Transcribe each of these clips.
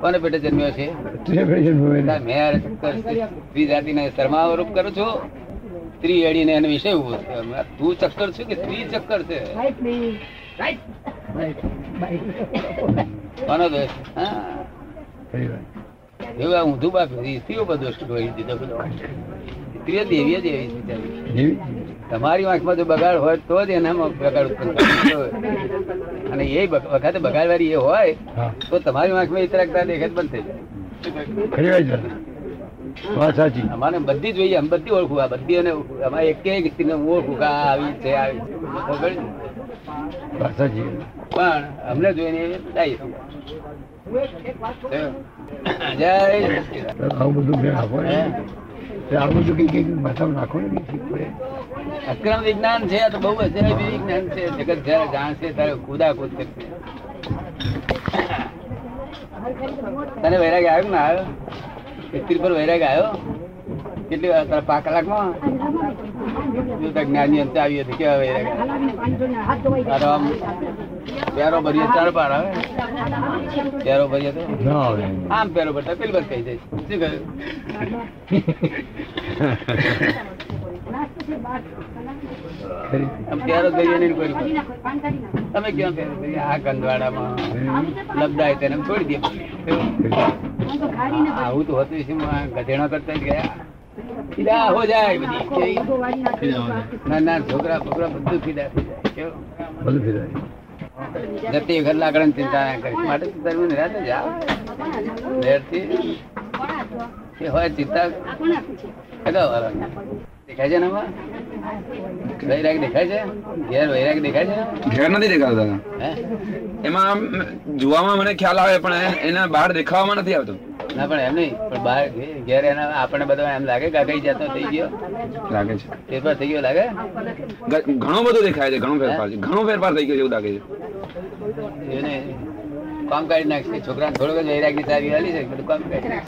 કોને પેટે જન્મ્યો છે ના, કરું છું સ્ત્રી અડીને એને વિષય ઊભો છે તું ચક્કર છું કે સ્ત્રી ચક્કર છે કોનો દોષ હા એવું આ ઊંધું બાપી સ્ત્રીઓ પર દોષ દીધો બધો સ્ત્રીઓ દેવી જ એવી છે બિચારી. તમારી આંખમાં જો બગાડ હોય તો જ એનામાં બગાડ ઉત્પન્ન અને એ વખતે બગાડ વાળી એ હોય તો તમારી આંખમાં ઇતરાકતા દેખાત બંધ થઈ જાય. અમારે બધી જોઈએ અમે બધી ઓળખું આ બધી અને અમારે એક એક સ્ત્રીને હું ઓળખું કે આ આવી છે આવી પણ અમને જોઈને ડાઈ. આવું બધું મેં આપો ને હે? તે આવું બધું કઈ કઈ માથામાં નાખો ને કઈ અક્રમ વિજ્ઞાન છે તો બહુ અજાયબી વિજ્ઞાન છે. જગત જયારે જાણશે ત્યારે કુદા કુદ કરશે. તને વૈરાગ આવ્યો ને આવ્યો? સ્ત્રી પર વૈરાગ આવ્યો? કેટલી વાર તારા પાંચ કલાકમાં? જ્ઞાની અંતે આવ્યો હતી કેવા વૈરાગ? આમ પ્યારો ભરીએ ચાર પાર આવે. પ્યારો ભરીએ તો? ના આવે. આમ પ્યારો ભરતા પેલી બસ કહી જાય. શું કહ્યું. પ્યારો ભરીએ નહીં કોઈ તમે કેમ પ્યારો ભરીએ? આ કંદવાડામાં લબડાય તેને છોડી દે. આવું તો હતું શું આ ગધેડા કરતા જ ગયા. ફિદા હો જાય બધી. ના નાના છોકરા છોકરા બધું ફિદા થઈ જાય. કેવું? બધું ફેરવાય જતી વખત લાકડાની ચિંતા ના કરીશ માટે તારું નિરાતે જા એ હોય ચિંતા. દેખાય છે ને આમાં? વૈરાગ દેખાય છે? ઘેર વૈરાગ દેખાય છે? ઘેર નથી દેખાતા. હે? એમાં જોવામાં મને ખ્યાલ આવે પણ એના બહાર દેખાવામાં નથી આવતું. ના પણ એમ નહીં પણ બહાર ઘેર એના આપણે બધા એમ લાગે કે આ કઈ જાતનો થઈ ગયો. લાગે છે. ફેરફાર થઈ ગયો લાગે? ઘણો બધો દેખાય છે ઘણો ફેરફાર છે. ઘણો ફેરફાર થઈ ગયો છે એવું લાગે છે. એને કામ કાઢી નાખશે. છોકરાને થોડોક જ વૈરાગની સારી આલી છે બધું કામ કાઢી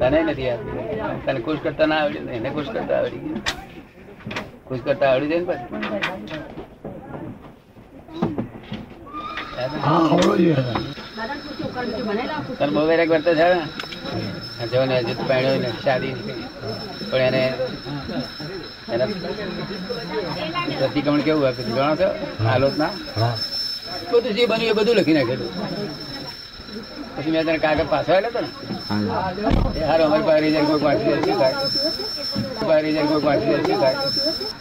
તને નથી આવતી તને ખુશ કરતા ના આવડ્યું ને એને ખુશ કરતા આવડી ગયું. ખુશ કરતા આવડી જાય ને હા આવડો જોઈએ તને બહુ વેરા વર્તે છે ને? જો ને હજુ તો પરણ્યો ને શાદી પણ એને એને પ્રતિક્રમણ કેવું હોય? જાણો છો? હા. બધું જે બન્યું એ બધું લખી નાખેલું પછી મેં તને કાગળ પાછો આવ્યો હતો ને? હારો અમારી પાસે રિઝલ્ટ કોઈ વાંચી શું થાય. રિઝલ્ટ કોઈ વાંચી શું થાય.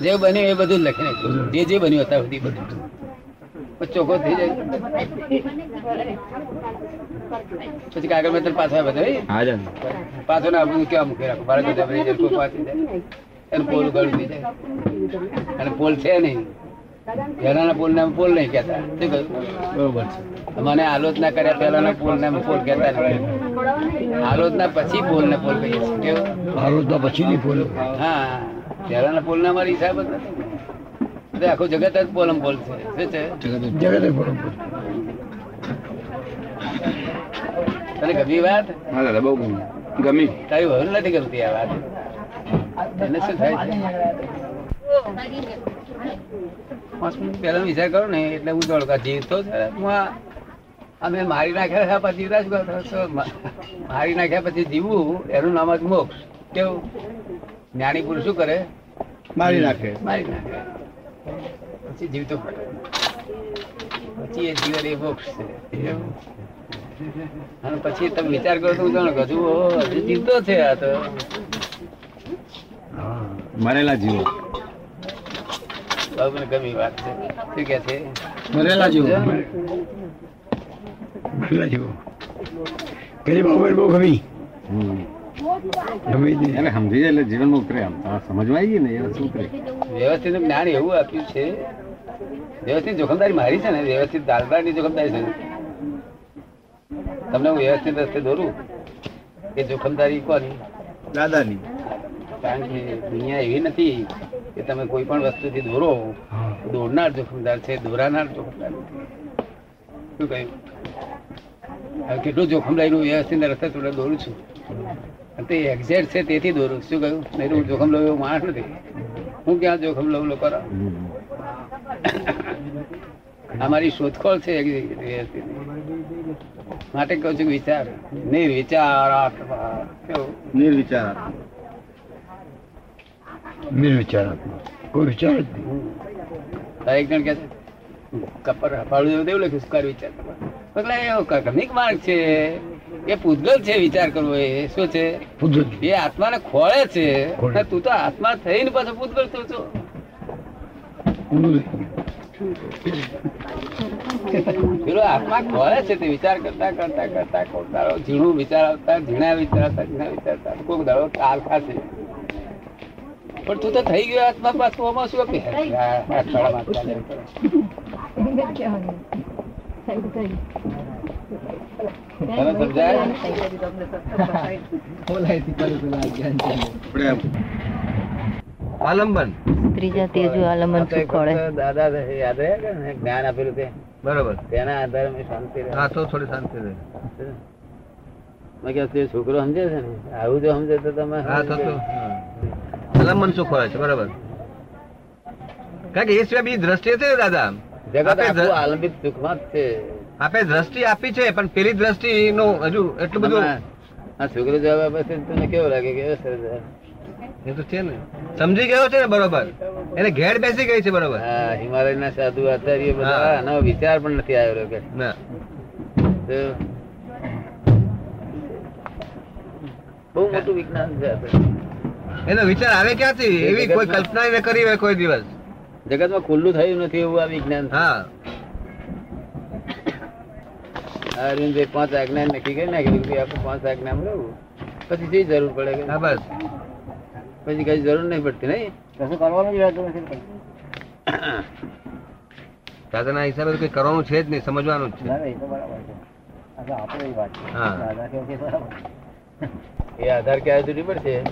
જે બન્યું એ બધું લખી નાખ્યું. જે જે બન્યું અત્યાર સુધી બધું. ચોખ્ખો થઈ જાય. પછી કાગળ મેં પાછો આવ્યો હતો, પાછો ના આપણું કેવા મૂકી રાખો? બાળકો તો જાય કોઈ પાછી જાય એનું પોલ ગળું થઈ જાય અને પોલ છે નહીં. પહેલાના પોલ ને પોલ નહીં કહેતા. શું કહ્યું? બરોબર છે. મને આલોચના કર્યા પહેલાના પોલ ને અમે પોલ કહેતા નથી આલોચના પછી પોલ ને પોલ કહીએ છીએ. કેવું? આલોચના તો પછી નહીં પોલ. હા. પહેલાના પોલ ના મારી હિસાબ જ નથી. એટલે આખું જગત જ પોલમ બોલ છે. શું છે? જગતે બોલ તને ગમી વાત? હા દાદા બહુ ગમી. ગમી. તારી વહન નથી ગમતી આ વાત? એને શું થાય પાંચ મિનિટ પહેલા વિચાર કરો ને એટલે હું દોડ જીવતો છે. હું અમે મારી નાખ્યા છે પછી મારી નાખ્યા પછી જીવવું એનું નામ જ મોક્ષ. કેવું? જ્ઞાની પુરુષ શું કરે? મારી નાખે. મારી નાખે. પછી જીવતો પછી એ જીવન એ મોક્ષ છે. અને પછી તમે વિચાર કરો તો જાણ હજુ જીવતો છે આ તો. મરેલા જીવો. બહુ મને ગમી વાત છે. શું કે છે? મરેલા જીવો. મરેલા જીવો. પેલી બાબત બહુ ગમી. એટલે સમજી જાય એટલે જીવનમાં ઉતરે આમ. સમજમાં આવી ગઈ ને એ વસ્તુ ઉતરે. વ્યવસ્થિત જ્ઞાન એવું આપ્યું છે. વ્યવસ્થિત જોખમદારી મારી છે ને વ્યવસ્થિત દાલદારની જોખમદારી છે ને. તમને હું વ્યવસ્થિત રસ્તે દોરું? એ જોખમદારી કોની? દાદાની. કારણ કે દુનિયા એવી નથી કે તમે કોઈ પણ વસ્તુથી દોરો. દોડનાર દોરનાર જોખમદાર છે દોરાનાર જોખમદાર શું કહ્યું? કેટલું જોખમદારીનું વ્યવસ્થિત રસ્તે થોડે દોરું છું. તે એક્ઝેક્ટ છે તેથી દોરું શું કહ્યું? નહીં હું જોખમ લઉં એવો માણસ નથી. હું ક્યાં જોખમ લઉં લો કરો અમારી શોધખોળ છે માટે કહું છું વિચાર. નિર્વિચાર નિર્વિચાર નિર્વિચાર કોઈ વિચાર જ નહીં. દરેક જણ કે છે કપર હફાળું એવું લખ્યું? વિચાર કરો એટલે એવો ક્રમિક માર્ગ છે. એ પૂતગલ છે વિચાર કરવો એ શું છે એ આત્માને ખોળે છે તું તો આત્મા થઈને પાછો પૂતગલ થયો છો પેલો આત્મા ખોળે છે તે વિચાર કરતા કરતા કરતા કોક દાડો ઝીણું વિચાર આવતા ઝીણા વિચાર આવતા ઝીણા વિચારતા કોક દાડો કાલ ખાશે પણ તું તો થઈ ગયો આત્મા પાછું આમાં શું આપે અઠવાડિયામાં આલંબન. ત્રીજા તેજુ આલંબન દાદા યાદ રહ્યા કે ને, જ્ઞાન આપેલું તે? બરોબર. તેના આધારે મેં શાંતિ રહે. હા તો થોડી શાંતિ રહે. મેં કે તે છોકરો સમજે છે ને? આવું જો સમજે તો તમે હા તો તો આલંબન સુખ હોય છે બરોબર. કારણ કે એ સિવાય બીજી દ્રષ્ટિ છે દાદા. જગત આખું આલંબિત સુખમાં જ છે. આપે દ્રષ્ટિ આપી છે પણ પેલી દ્રષ્ટિ નો હજુ એટલું બધું આ છોકરો જવાબ આપે છે તને કેવો લાગે કે સરસ એ તો છે ને. સમજી ગયો છે ને બરોબર? એને ઘેર બેસી ગઈ છે બરોબર. હા હિમાલયના સાધુ આચાર્ય બધા આનો વિચાર પણ નથી આવ્યો કે. ના. બહુ મોટું વિજ્ઞાન છે એનો વિચાર આવે ક્યાંથી? એવી કોઈ કલ્પના કરી હોય કોઈ દિવસ. જગતમાં ખુલ્લું થયું નથી એવું આ વિજ્ઞાન. હા. અરવિંદભાઈ પાંચ આજ્ઞા નક્કી કરી નાખેલું કે આપણે પાંચ આજ્ઞા લેવું પછી જે જરૂર પડે કે? બસ. પછી કઈ જરૂર નહીં પડતી નહીં? કશું કરવાનું દાદાના હિસાબે તો કઈ કરવાનું છે જ નહીં સમજવાનું જ છે. એ તો બરાબર છે. આ તો આપણે વાત છે. હા. દાદા કહે છે બરાબર. એ આધાર ક્યારે તૂટી પડશે?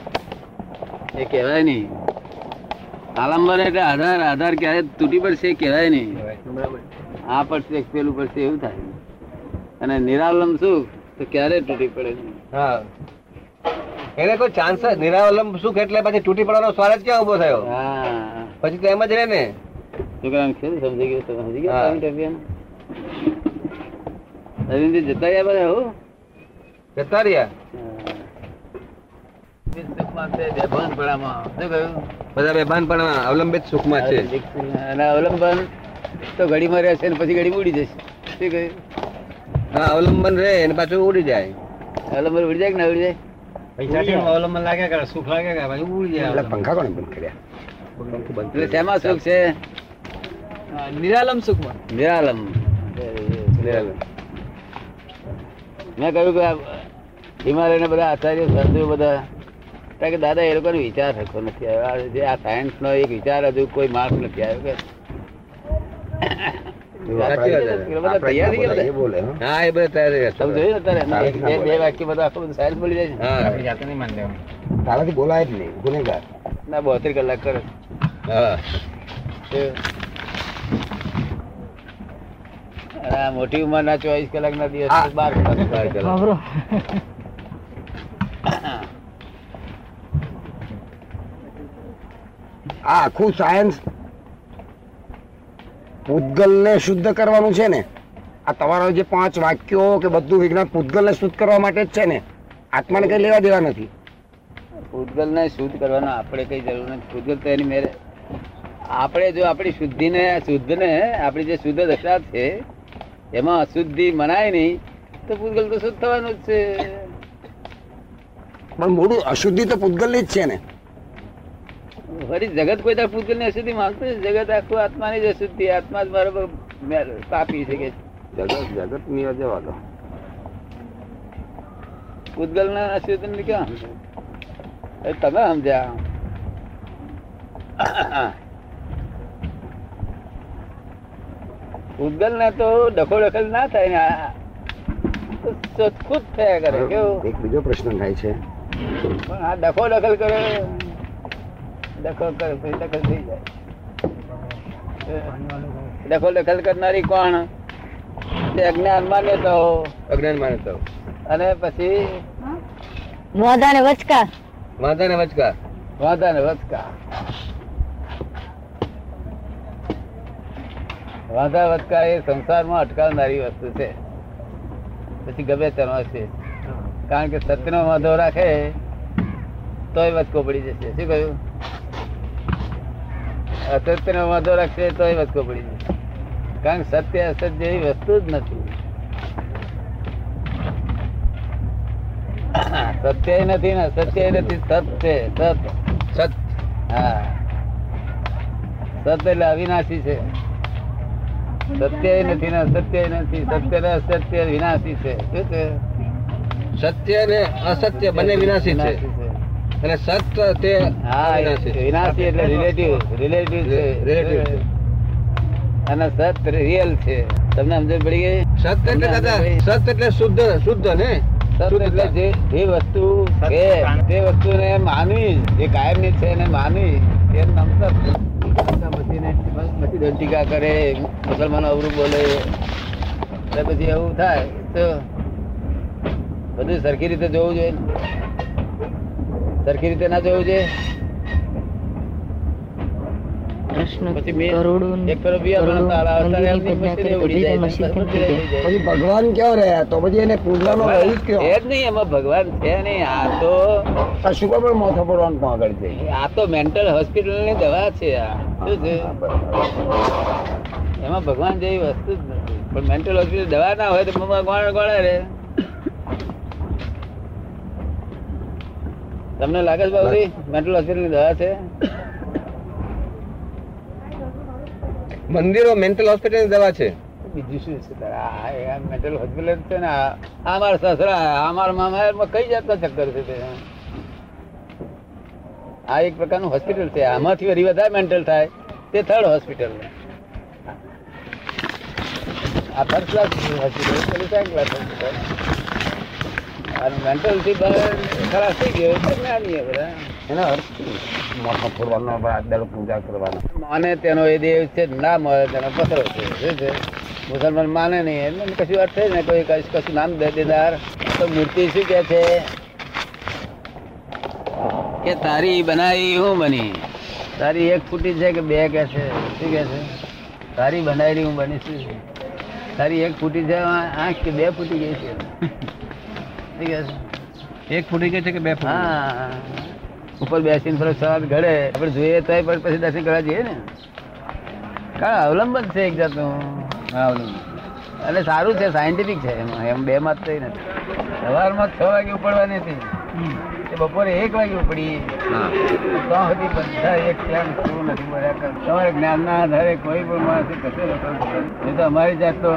એ કહેવાય નહીં. આલંબન એટલે આધાર આધાર ક્યારે તૂટી પડશે એ કહેવાય નહીં. આ પડશે પેલું પડશે એવું થાય. અને નિરાલંબ સુખ તો ક્યારે તૂટી પડે હા. એને કોઈ ચાન્સ નિરાવલંબ સુખ એટલે પછી તૂટી પડવાનો સવાલ જ ક્યાં ઊભો થયો? હા. પછી તો એમ જ રહે ને. છોકરાને ખેલ સમજી ગયું સમજી ગયા? અરવિંદજી જતા રહ્યા બધા હું? જતા રહ્યા બેભાનપણામાં. બધા બેભાન અવલંબિત સુખમાં છે. અને અવલંબન તો ઘડીમાં રહેશે ને પછી ઘડી ઉડી જશે. શું કહ્યું? હા અવલંબન રહે અને પાછું ઉડી જાય. અવલંબન ઉડી જાય કે ના ઉડી જાય? અવલંબન લાગે કે સુખ લાગે ઉડી એટલે પંખા કોને બંધ કર્યા? એટલે તેમાં સુખ છે? નિરાલમ સુખમાં. નિરાલમ. મેં કહ્યું કે હિમાલયના બધા આચાર્ય સાધુઓ બધા કારણ કે દાદા એ લોકોનો વિચાર થતો નથી આવ્યો. આ જે આ સાયન્સ નો એક વિચાર હજુ કોઈ માર્ક નથી આવ્યો કે તારાથી બોલાય જ નહીં ગુનેગાર. ના બોતેર કલાક કરે. મોટી ઉંમર ના ચોવીસ કલાક ના દિવસ બાર કલાક બાર કલાક. આ આખું સાયન્સ પૂતગલને શુદ્ધ કરવાનું છે ને? આ તમારા જે પાંચ વાક્યો કે બધું વિજ્ઞાન પૂતગલને શુદ્ધ કરવા માટે જ છે ને? આત્માને કઈ લેવા દેવા નથી. પૂતગલને શુદ્ધ કરવાનો આપણે કઈ જરૂર નથી. પૂતગલ તો એની મેરે આપણે જો આપણી શુદ્ધિ ને શુદ્ધ ને આપણી જે શુદ્ધ દશા છે એમાં અશુદ્ધિ મનાય નહીં તો પૂતગલ તો શુદ્ધ થવાનું જ છે. પણ મૂળ અશુદ્ધિ તો પૂતગલની જ છે ને? ફરી જગત કોઈ તાર પૂતગલની અશુદ્ધિ માંગતું જગત આખું આત્માની જ અશુદ્ધિ આત્મા જ મારો પાપી છે કે જગત જગતની જવા દો પૂતગલ ના અશુદ્ધિ ક્યાં? તમે સમજ્યા. પૂતગલ ને તો ડખો ડખલ ના થાય ને ખુદ થયા કરે. કેવું? એક બીજો પ્રશ્ન થાય છે. પણ આ ડખો ડખલ કરે ડખો કરે પછી દખલ થઈ જાય. ડખો દખલ કરનારી કોણ? તે અજ્ઞાન તો. અજ્ઞાન માને તો. અને પછી? મોદા ને વચકા. વાંધા ને વચકા. વાંધા ને વચકા. વાંધા વચકા એ સંસારમાં અટકાવનારી વસ્તુ છે. પછી ગમે તેનો છે કારણ કે સત્યનો વાંધો રાખે તોય વચકો પડી જશે. શું કહ્યું? અસત્યનો વાંધો રાખશે તો એ વસ્તુ પડી જાય કારણ કે સત્ય અસત્ય જેવી વસ્તુ જ નથી. સત્ય નથી ને સત્ય નથી સત છે સત. સત. હા. સત એટલે અવિનાશી છે. સત્ય નથી ને સત્ય નથી સત્ય ને અસત્ય વિનાશી છે. શું છે? સત્ય ને અસત્ય બંને વિનાશી છે. અને સત તે વિનાશી. એટલે રિલેટિવ રિલેટિવ છે. Relative. અને સત રિયલ છે. તમને સમજ પડી ગઈ? સત એટલે દાદા સત એટલે શુદ્ધ શુદ્ધ ને? એટલે જે જે વસ્તુ છે તે વસ્તુને માનવી જે કાયમની છે એને માનવી એ નામ સત ટીકા કરે મુસલમાનો અવરું બોલે એટલે પછી એવું થાય તો બધું સરખી રીતે જોવું જોઈએ. સરખી રીતે ના છે? જાય. પછી ભગવાન ક્યાં રહ્યા? તો પછી એને પૂજવાનો રહ્યું જ છે કયો જ નહીં એમાં ભગવાન છે નહીં. આ તો કશું પણ માથા પડવાનું આગળ છે? આ તો મેન્ટલ હોસ્પિટલની દવા છે આ. શું છે? એમાં ભગવાન જેવી વસ્તુ જ નથી. પણ મેન્ટલ હોસ્પિટલ દવા ના હોય તો ભગવાન કોણ કોણ રે તમને લાગે છે બાબુજી? મેન્ટલ હોસ્પિટલની દવા છે? મંદિરો મેન્ટલ હોસ્પિટલની દવા છે. બીજું શું છે તારા. આ મેન્ટલ હોસ્પિટલ છે ને આ મારા સસરા આ મારા મામા કઈ જાતના ચક્કર છે તે? આ એક પ્રકારનું હોસ્પિટલ છે. આમાંથી વરી વધારે મેન્ટલ થાય. તે થર્ડ હોસ્પિટલ આ ફર્સ્ટ ક્લાસ હોસ્પિટલ પેલી સેકન્ડ ક્લાસ હોસ્પિટલ અને મેન્ટલથી બહાર ખરાબ થઈ ગયો જ્ઞાની બધા? એનો અર્થ? માથા ફોડવાનો પૂજા કરવાનો. માને તેનો એ દેવ છે ના મળે તેનો પથરો છે શું છે? મુસલમાન માને નહીં એટલે કશું અર્થ જ ને કોઈ કશું નામ દે દેનાર. તો મૂર્તિ શું કે છે? કે તારી બનાવી હું બની? તારી એક ફૂટી છે કે બે કે છે? શું કે છે? તારી બનાવી હું બની શું છે? તારી એક ફૂટી છે આંખ કે બે ફૂટી ગઈ છે? શું કે છે? એક ફૂટી ગઈ છે કે બે ફૂટ હા. ઉપર બેસીને ફરક સવાર ઘડે. આપણે જોઈએ તો પછી દર્શન કરવા જઈએ ને. કારણ અવલંબન છે એક જાતનું? હા ઓલું. અને સારું છે સાયન્ટિફિક છે. એમાં એમ બે જ થઈ નથી. સવારમાં છ વાગે ઉપડવાની હતી. બપોરે એક વાગે ઉપડી તો સુધી બધા એક ક્યાં શું નથી મળ્યા તમારે જ્ઞાનના આધારે કોઈ પણ માણસ કશે નથી એ તો અમારી જાત તો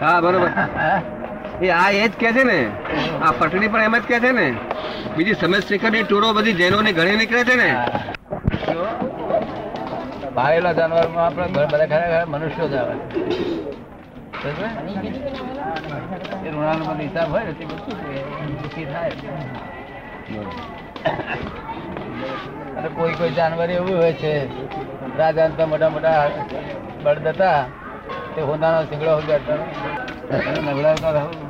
હા બરોબર. એ આ એ જ કે છે ને. આ પટણી પણ એમ જ કે છે ને. બીજી સમજશેખરની ટોળો બધી જૈનોની ઘણી નીકળે છે ને. પાળેલા જાનવરમાં આપણે બધા ખરા ખરા મનુષ્યો જ આવે? એ હિસાબ હોય ને કોઈ કોઈ જાનવર એવું હોય છે, રાજા મોટા મોટા બળદ હતા, તે હોનાનો શીંગડો હોય નવડાવતા રહો?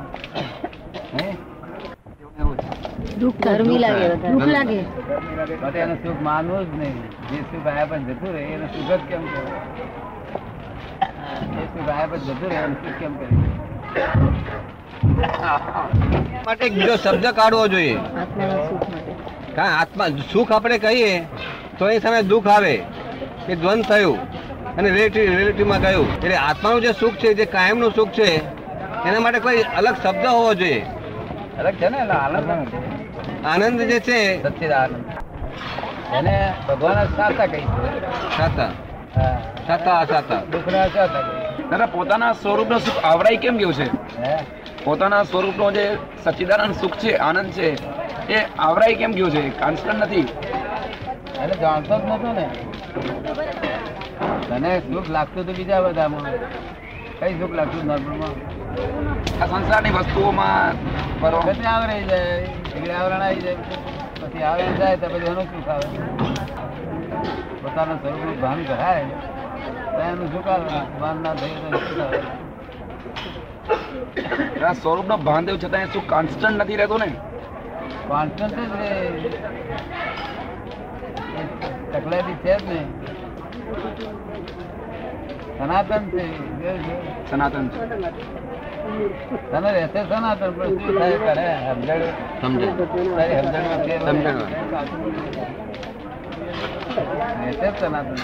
દુઃખ લાગે લાગે. માટે એનું સુખ માનવું જ નહીં. જે સુખ આયા પછી જતું રહે એનું સુખ જ કેમ કરે? જે સુખ આયા પછી જતું રહે એનું સુખ કેમ કરે? માટે બીજો શબ્દ કાઢવો જોઈએ. કારણ આત્મા સુખ આપણે કહીએ તો એ સામે દુઃખ આવે. એ દ્વંદ થયું. અને રિલેટિવ રિલેટિવમાં ગયું. એટલે આત્માનું જે સુખ છે જે કાયમનું સુખ છે એના માટે કોઈ અલગ શબ્દ હોવો જોઈએ. અલગ છે ને આનંદ. આનંદ જે છે સચ્ચિદાનંદ. એને ભગવાન સાતા કહી સાતા સાતા. સાતા દુઃખના સાતા દાદા પોતાના સ્વરૂપનો સુખ આવરાઈ કેમ ગયું છે? પોતાના સ્વરૂપનો જે સચ્ચિદાનંદ સુખ છે આનંદ છે એ આવરાઈ કેમ ગયું છે? કોન્સ્ટન્ટ નથી. એને જાણતો જ નતો ને. તને સુખ લાગતું હતું બીજા બધામાં. કઈ સુખ લાગતું નોર્મલમાં આ સંસારની વસ્તુઓમાં પછી આવરાઈ જાય વીગડે આવરણ આવી જાય. પછી આવરણ જાય તો પછી એનું સુખ આવે પોતાના સ્વરૂપનું ભાન કરાય તો એનું સુખ આવે ભાન ના થયું તો સ્વરૂપ નો ભાન દેવું છતાં શું કોન્સ્ટન્ટ નથી રહેતો ને? કોન્સ્ટન્ટ જ રે તકલાદી છે જ ને સનાતન છે. સનાતન છે. તમે રહેશે સનાતન પણ શું થાય કરે સમજણ સમજણ. તારી સમજણ રહેશે સનાતન